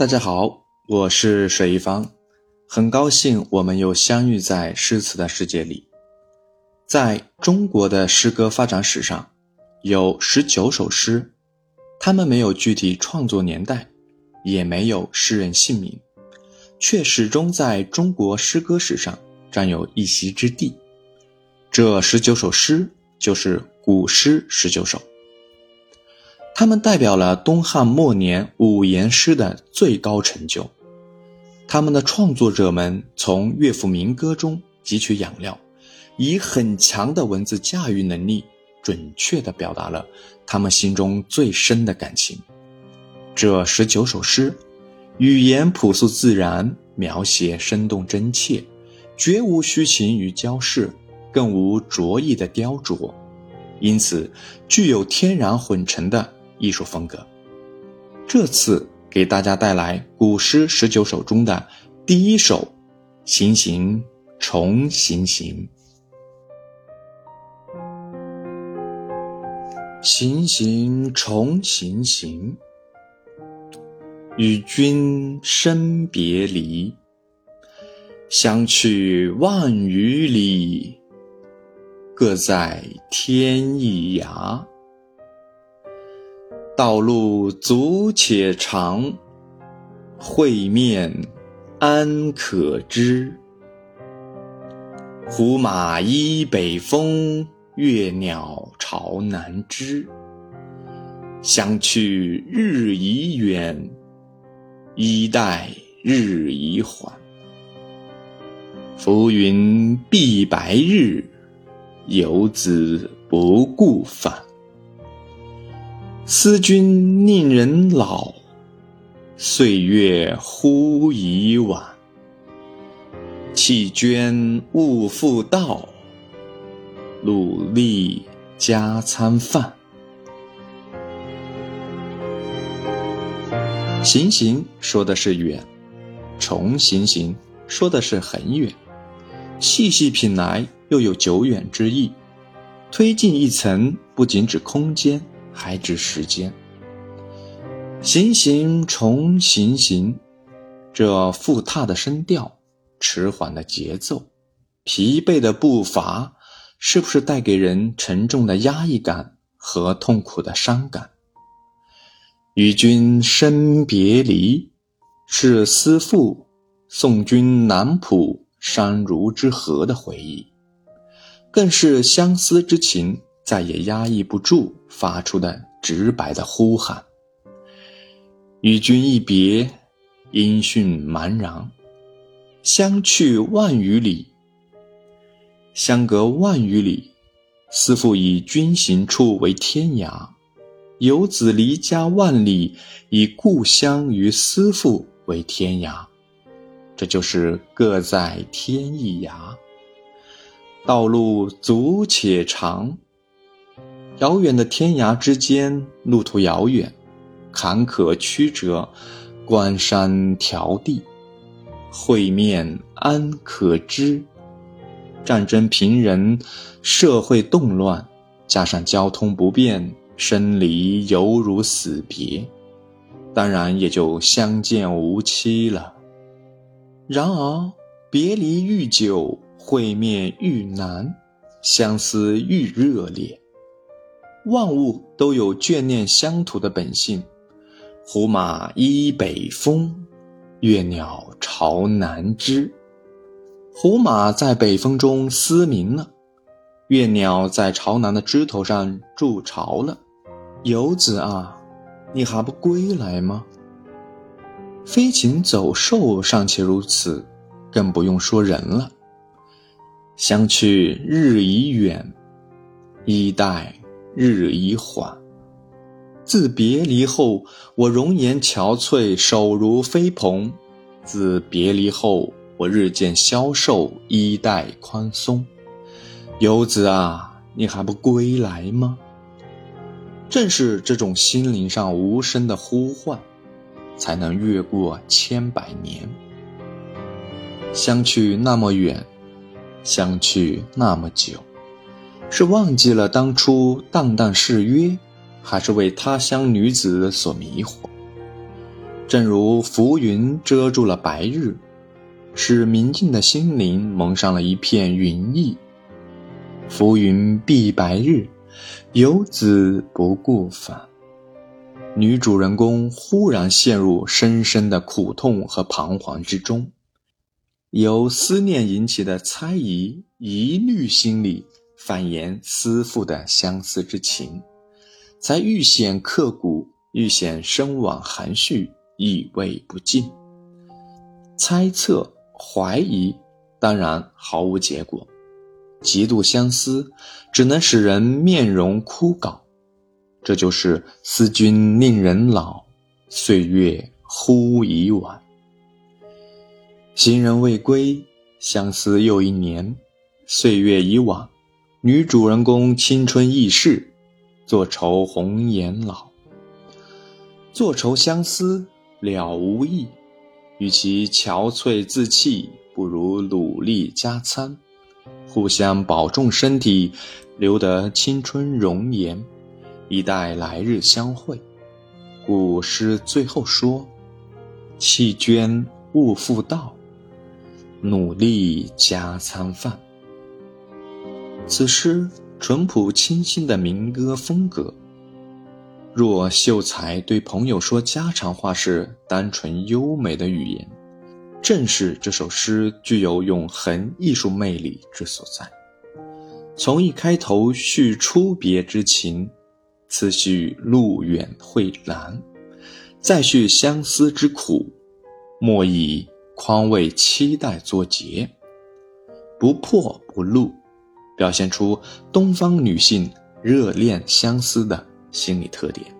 大家好，我是水一方，很高兴我们又相遇在诗词的世界里。在中国的诗歌发展史上，有十九首诗，他们没有具体创作年代，也没有诗人姓名，却始终在中国诗歌史上占有一席之地。这十九首诗就是古诗十九首。他们代表了东汉末年五言诗的最高成就。他们的创作者们从乐府民歌中汲取养料，以很强的文字驾驭能力，准确地表达了他们心中最深的感情。这十九首诗，语言朴素自然，描写生动真切，绝无虚情与娇饰，更无拙意的雕琢，因此具有天然混成的。艺术风格，这次给大家带来古诗十九首中的第一首《行行重行行》。行行重行行，与君生别离，相去万余里，各在天一涯。道路阻且长，会面安可知？胡马依北风，月鸟巢南枝。相去日已远，衣带日已缓。浮云蔽白日，游子不顾返。思君令人老，岁月忽已晚。弃捐勿复道，努力加餐饭。行行说的是远，重行行说的是很远。细细品来，又有久远之意。推进一层，不仅指空间。还指时间，行行重行行，这复沓的声调，迟缓的节奏，疲惫的步伐，是不是带给人沉重的压抑感和痛苦的伤感？与君生别离，是思妇送君南浦山如之河的回忆，更是相思之情。再也压抑不住发出的直白的呼喊。与君一别，音讯茫然；相去万余里，相隔万余里。思妇以君行处为天涯，游子离家万里，以故乡与思妇为天涯。这就是各在天一涯。道路阻且长。遥远的天涯之间，路途遥远，坎坷曲折，关山迢递，会面安可知？战争频仍，社会动乱，加上交通不便，生离犹如死别，当然也就相见无期了。然而，别离愈久，会面愈难，相思愈热烈。万物都有眷恋乡土的本性。胡马依北风，月鸟巢南枝。胡马在北风中嘶鸣了，月鸟在朝南的枝头上筑巢了。游子啊，你还不归来吗？飞禽走兽尚且如此，更不用说人了。相去日已远，衣带。日已缓，自别离后，我容颜憔悴，手如飞蓬；自别离后，我日渐消瘦，衣带宽松。游子啊，你还不归来吗？正是这种心灵上无声的呼唤，才能越过千百年。相去那么远，相去那么久。是忘记了当初荡荡誓约，还是为他乡女子所迷惑？正如浮云遮住了白日，使明净的心灵蒙上了一片云翳。浮云蔽白日，游子不顾返。女主人公忽然陷入深深的苦痛和彷徨之中，由思念引起的猜疑、疑虑心理，反言思妇的相思之情，才愈显刻骨，愈显深往含蓄，意味不尽。猜测、怀疑，当然毫无结果。极度相思，只能使人面容枯槁。这就是思君令人老，岁月忽已晚。行人未归，相思又一年，岁月已晚。女主人公青春易逝，作愁红颜老。作愁相思了无益，与其憔悴自弃，不如努力加餐。互相保重身体，留得青春容颜，以待来日相会。古诗最后说：“弃捐勿复道，努力加餐饭。”此诗淳朴清新的民歌风格。若秀才对朋友说家常话是单纯优美的语言。正是这首诗具有永恒艺术魅力之所在。从一开头叙初别之情，次叙路远会难，再叙相思之苦，莫以宽慰期待作结，不破不露，表现出东方女性热恋相思的心理特点。